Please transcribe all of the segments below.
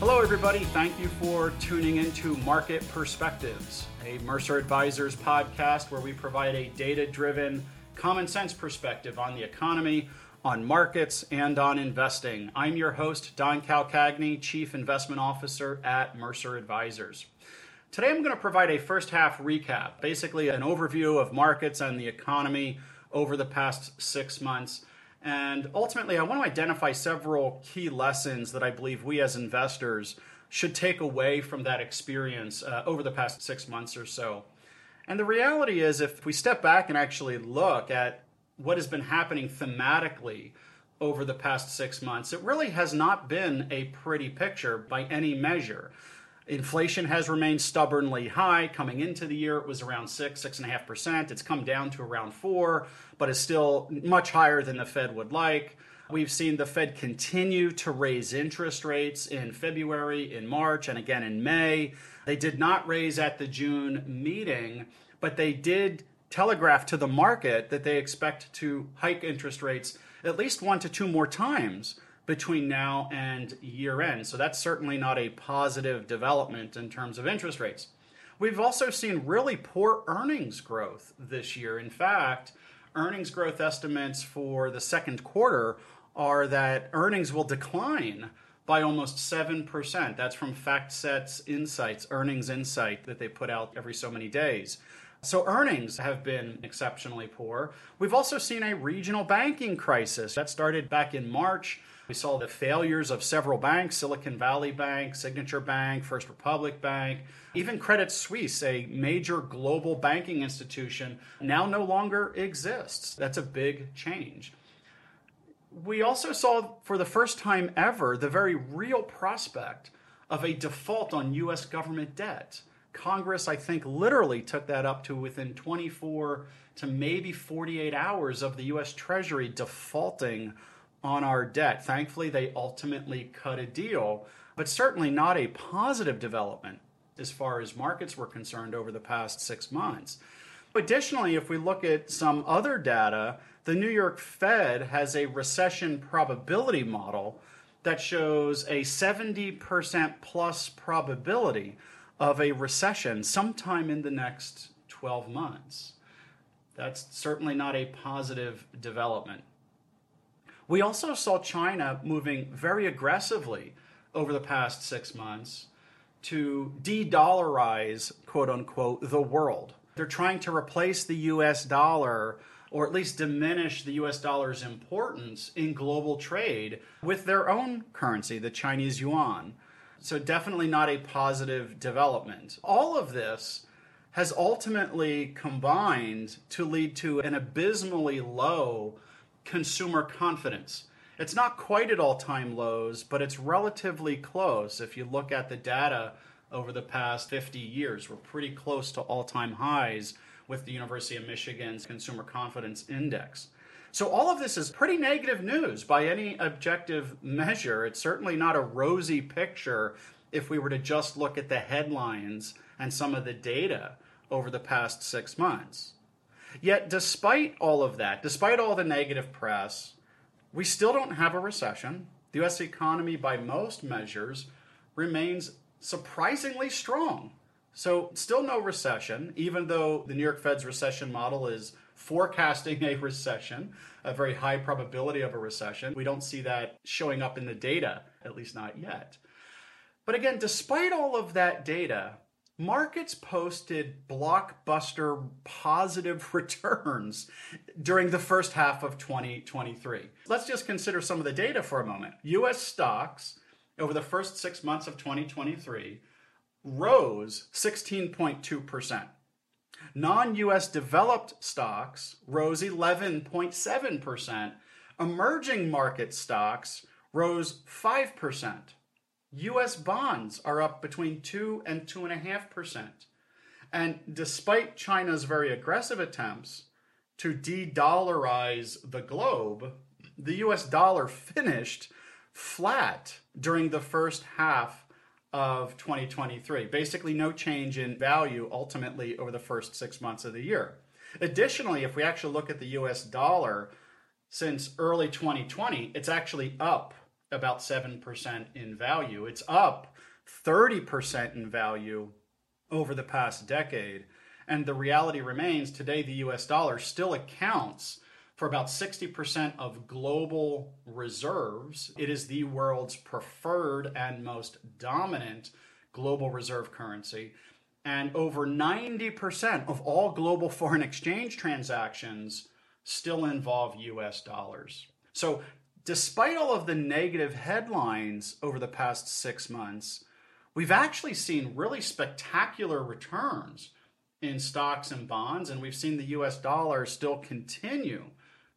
Hello, everybody. Thank you for tuning into Market Perspectives, a Mercer Advisors podcast where we provide a data driven, common sense perspective on the economy, on markets, and on investing. I'm your host, Don Calcagni, Chief Investment Officer at Mercer Advisors. Today, I'm going to provide a first half recap, basically, an overview of markets and the economy over the past six months. And ultimately, I want to identify several key lessons that I believe we as investors should take away from that experience uh, over the past six months or so. And the reality is, if we step back and actually look at what has been happening thematically over the past six months, it really has not been a pretty picture by any measure. Inflation has remained stubbornly high. Coming into the year, it was around six, six and a half percent. It's come down to around four, but is still much higher than the Fed would like. We've seen the Fed continue to raise interest rates in February, in March, and again in May. They did not raise at the June meeting, but they did telegraph to the market that they expect to hike interest rates at least one to two more times between now and year end. So that's certainly not a positive development in terms of interest rates. We've also seen really poor earnings growth this year. In fact, earnings growth estimates for the second quarter are that earnings will decline by almost 7%. That's from FactSet's Insights, earnings insight that they put out every so many days. So earnings have been exceptionally poor. We've also seen a regional banking crisis that started back in March we saw the failures of several banks Silicon Valley Bank, Signature Bank, First Republic Bank, even Credit Suisse, a major global banking institution, now no longer exists. That's a big change. We also saw for the first time ever the very real prospect of a default on U.S. government debt. Congress, I think, literally took that up to within 24 to maybe 48 hours of the U.S. Treasury defaulting on our debt. Thankfully, they ultimately cut a deal, but certainly not a positive development as far as markets were concerned over the past six months. Additionally, if we look at some other data, the New York Fed has a recession probability model that shows a 70% plus probability of a recession sometime in the next 12 months. That's certainly not a positive development. We also saw China moving very aggressively over the past six months to de dollarize, quote unquote, the world. They're trying to replace the US dollar or at least diminish the US dollar's importance in global trade with their own currency, the Chinese yuan. So, definitely not a positive development. All of this has ultimately combined to lead to an abysmally low consumer confidence. It's not quite at all time lows, but it's relatively close. If you look at the data over the past 50 years, we're pretty close to all time highs with the University of Michigan's Consumer Confidence Index. So, all of this is pretty negative news by any objective measure. It's certainly not a rosy picture if we were to just look at the headlines and some of the data over the past six months. Yet, despite all of that, despite all the negative press, we still don't have a recession. The US economy, by most measures, remains surprisingly strong. So, still no recession, even though the New York Fed's recession model is forecasting a recession, a very high probability of a recession. We don't see that showing up in the data, at least not yet. But again, despite all of that data, markets posted blockbuster positive returns during the first half of 2023. Let's just consider some of the data for a moment. US stocks over the first six months of 2023 rose 16.2%. Non US developed stocks rose 11.7%. Emerging market stocks rose 5%. US bonds are up between 2 and 2.5%. And despite China's very aggressive attempts to de dollarize the globe, the US dollar finished flat during the first half of 2023. Basically, no change in value ultimately over the first six months of the year. Additionally, if we actually look at the US dollar since early 2020, it's actually up about 7% in value. It's up 30% in value over the past decade. And the reality remains today, the US dollar still accounts for about 60% of global reserves. It is the world's preferred and most dominant global reserve currency. And over 90% of all global foreign exchange transactions still involve US dollars. So, despite all of the negative headlines over the past six months, we've actually seen really spectacular returns in stocks and bonds, and we've seen the US dollar still continue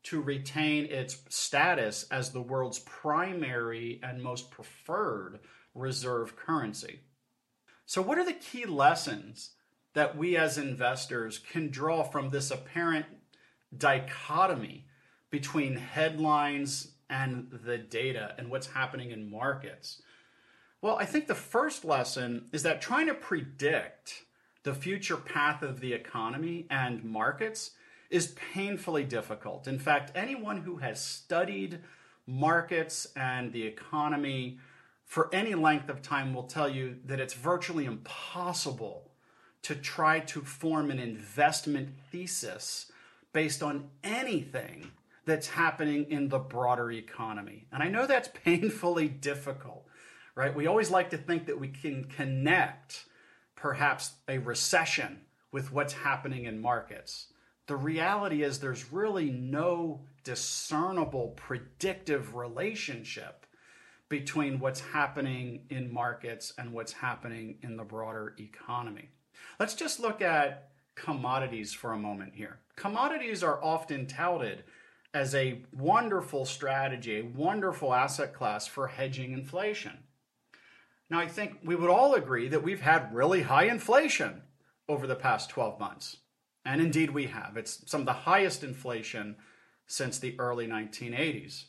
to retain its status as the world's primary and most preferred reserve currency. So, what are the key lessons that we as investors can draw from this apparent dichotomy between headlines and the data and what's happening in markets? Well, I think the first lesson is that trying to predict the future path of the economy and markets is painfully difficult. In fact, anyone who has studied markets and the economy for any length of time will tell you that it's virtually impossible to try to form an investment thesis based on anything that's happening in the broader economy. And I know that's painfully difficult, right? We always like to think that we can connect perhaps a recession with what's happening in markets. The reality is there's really no discernible predictive relationship between what's happening in markets and what's happening in the broader economy. Let's just look at commodities for a moment here. Commodities are often touted as a wonderful strategy, a wonderful asset class for hedging inflation. Now, I think we would all agree that we've had really high inflation over the past 12 months. And indeed, we have. It's some of the highest inflation since the early 1980s.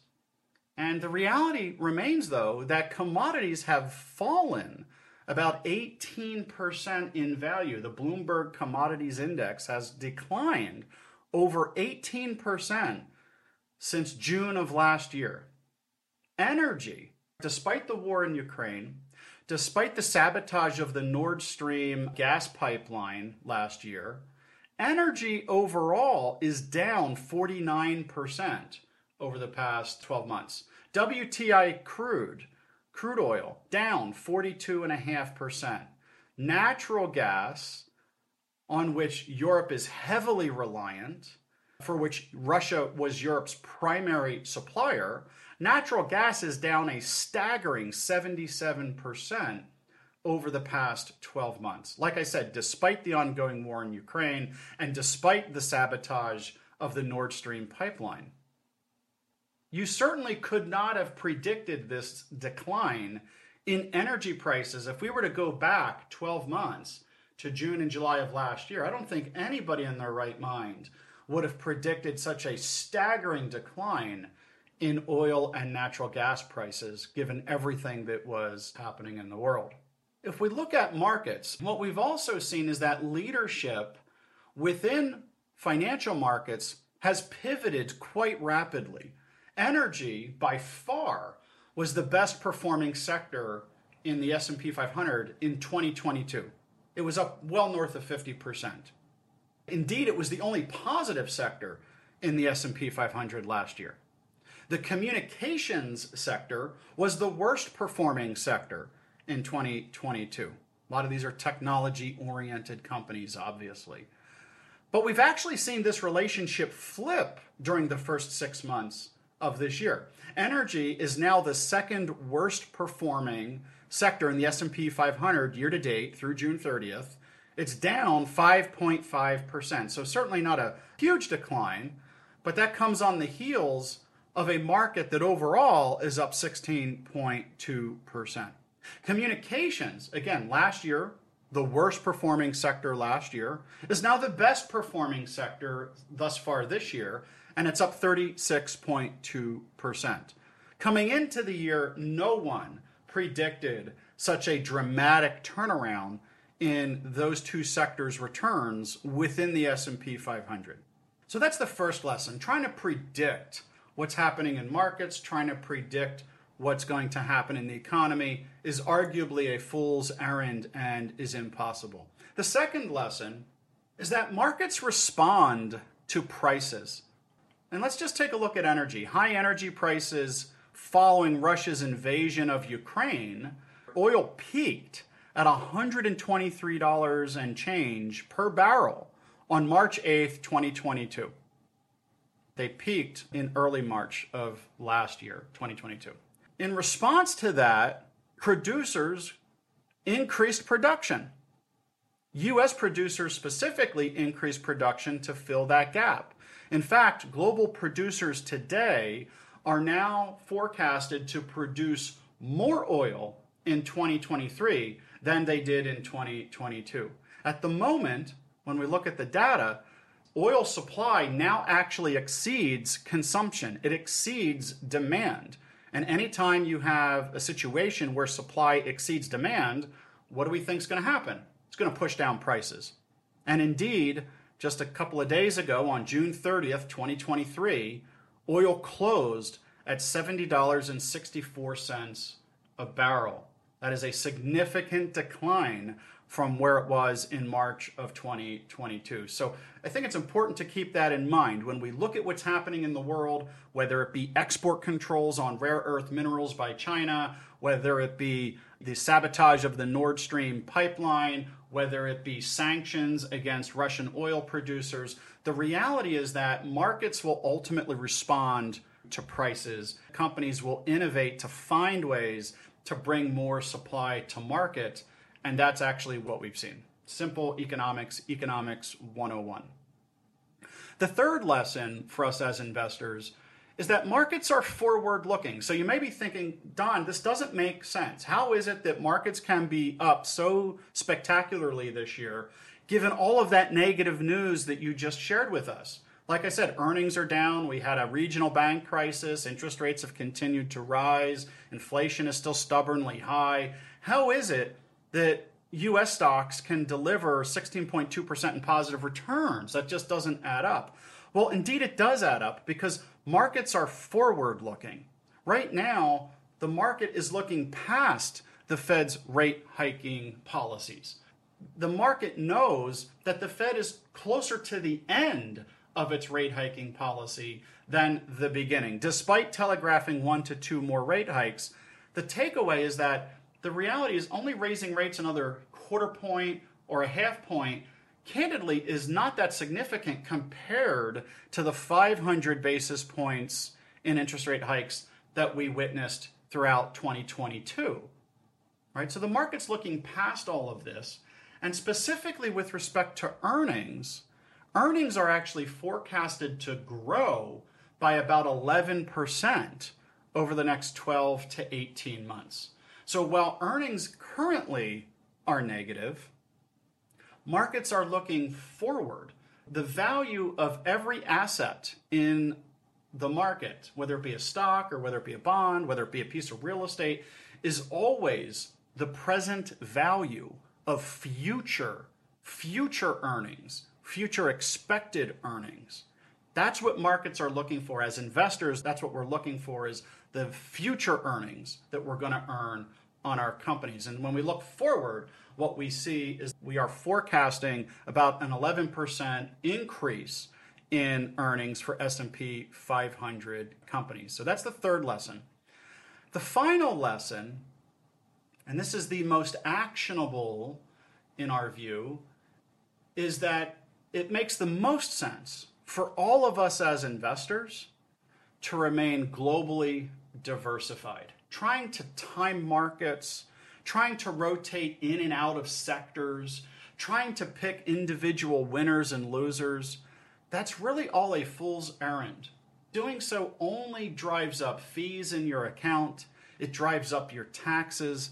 And the reality remains, though, that commodities have fallen about 18% in value. The Bloomberg Commodities Index has declined over 18% since June of last year. Energy, despite the war in Ukraine, despite the sabotage of the Nord Stream gas pipeline last year, energy overall is down 49% over the past 12 months. WTI crude, crude oil, down 42.5%. Natural gas, on which Europe is heavily reliant, for which Russia was Europe's primary supplier, natural gas is down a staggering 77% over the past 12 months. Like I said, despite the ongoing war in Ukraine and despite the sabotage of the Nord Stream pipeline. You certainly could not have predicted this decline in energy prices if we were to go back 12 months to June and July of last year. I don't think anybody in their right mind would have predicted such a staggering decline in oil and natural gas prices given everything that was happening in the world. If we look at markets, what we've also seen is that leadership within financial markets has pivoted quite rapidly. Energy, by far, was the best performing sector in the S&P 500 in 2022. It was up well north of 50%. Indeed, it was the only positive sector in the S&P 500 last year. The communications sector was the worst performing sector in 2022. A lot of these are technology oriented companies, obviously. But we've actually seen this relationship flip during the first six months of this year. Energy is now the second worst performing sector in the S&P 500 year to date through June 30th. It's down 5.5%. So certainly not a huge decline, but that comes on the heels of a market that overall is up 16.2%. Communications, again, last year, the worst performing sector last year, is now the best performing sector thus far this year, and it's up 36.2%. Coming into the year, no one predicted such a dramatic turnaround in those two sectors' returns within the S&P 500. So that's the first lesson, trying to predict what's happening in markets, trying to predict what's going to happen in the economy is arguably a fool's errand and is impossible. The second lesson is that markets respond to prices. And let's just take a look at energy. High energy prices following Russia's invasion of Ukraine, oil peaked at $123 and change per barrel on March 8th, 2022. They peaked in early March of last year, 2022. In response to that, producers increased production. US producers specifically increased production to fill that gap. In fact, global producers today are now forecasted to produce more oil in 2023 than they did in 2022. At the moment, when we look at the data, oil supply now actually exceeds consumption, it exceeds demand. And anytime you have a situation where supply exceeds demand, what do we think is going to happen? It's going to push down prices. And indeed, just a couple of days ago on June 30th, 2023, oil closed at $70.64 a barrel. That is a significant decline from where it was in March of 2022. So I think it's important to keep that in mind when we look at what's happening in the world, whether it be export controls on rare earth minerals by China, whether it be the sabotage of the Nord Stream pipeline, whether it be sanctions against Russian oil producers. The reality is that markets will ultimately respond to prices. Companies will innovate to find ways to bring more supply to market and that's actually what we've seen. Simple economics, economics 101. The third lesson for us as investors is that markets are forward looking. So you may be thinking, Don, this doesn't make sense. How is it that markets can be up so spectacularly this year, given all of that negative news that you just shared with us? Like I said, earnings are down. We had a regional bank crisis. Interest rates have continued to rise. Inflation is still stubbornly high. How is it that US stocks can deliver 16.2% in positive returns. That just doesn't add up. Well, indeed, it does add up because markets are forward looking. Right now, the market is looking past the Fed's rate hiking policies. The market knows that the Fed is closer to the end of its rate hiking policy than the beginning. Despite telegraphing one to two more rate hikes, the takeaway is that the reality is only raising rates another quarter point or a half point candidly is not that significant compared to the 500 basis points in interest rate hikes that we witnessed throughout 2022 right so the market's looking past all of this and specifically with respect to earnings earnings are actually forecasted to grow by about 11% over the next 12 to 18 months so while earnings currently are negative, markets are looking forward. The value of every asset in the market, whether it be a stock or whether it be a bond, whether it be a piece of real estate, is always the present value of future future earnings, future expected earnings. That's what markets are looking for as investors. That's what we're looking for is the future earnings that we're going to earn on our companies. And when we look forward, what we see is we are forecasting about an 11% increase in earnings for S&P 500 companies. So that's the third lesson. The final lesson, and this is the most actionable in our view, is that it makes the most sense for all of us as investors to remain globally diversified. Trying to time markets, trying to rotate in and out of sectors, trying to pick individual winners and losers, that's really all a fool's errand. Doing so only drives up fees in your account, it drives up your taxes,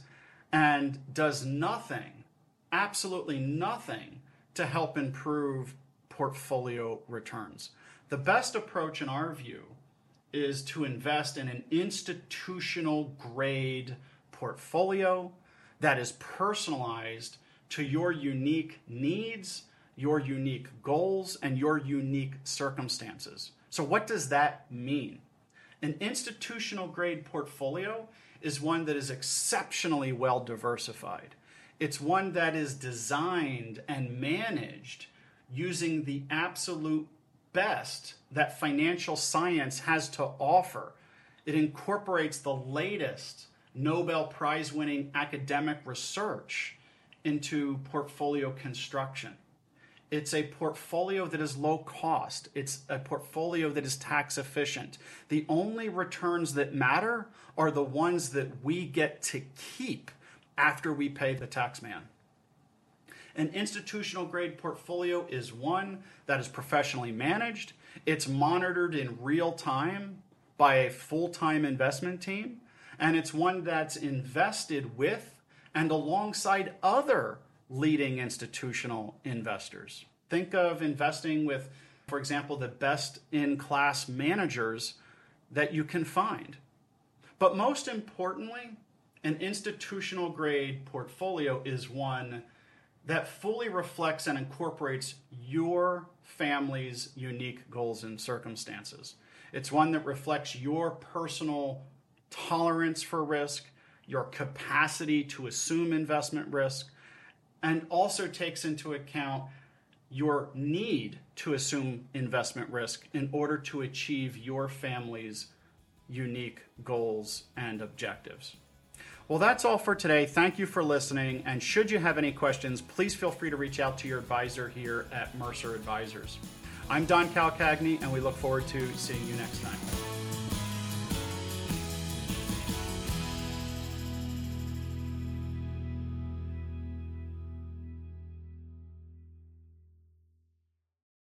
and does nothing, absolutely nothing, to help improve portfolio returns. The best approach, in our view, is to invest in an institutional grade portfolio that is personalized to your unique needs, your unique goals, and your unique circumstances. So, what does that mean? An institutional grade portfolio is one that is exceptionally well diversified. It's one that is designed and managed using the absolute best that financial science has to offer. It incorporates the latest Nobel Prize winning academic research into portfolio construction. It's a portfolio that is low cost. It's a portfolio that is tax efficient. The only returns that matter are the ones that we get to keep after we pay the tax man. An institutional grade portfolio is one that is professionally managed. It's monitored in real time by a full time investment team. And it's one that's invested with and alongside other leading institutional investors. Think of investing with, for example, the best in class managers that you can find. But most importantly, an institutional grade portfolio is one that fully reflects and incorporates your family's unique goals and circumstances. It's one that reflects your personal tolerance for risk, your capacity to assume investment risk, and also takes into account your need to assume investment risk in order to achieve your family's unique goals and objectives. Well, that's all for today. Thank you for listening. And should you have any questions, please feel free to reach out to your advisor here at Mercer Advisors. I'm Don Calcagni, and we look forward to seeing you next time.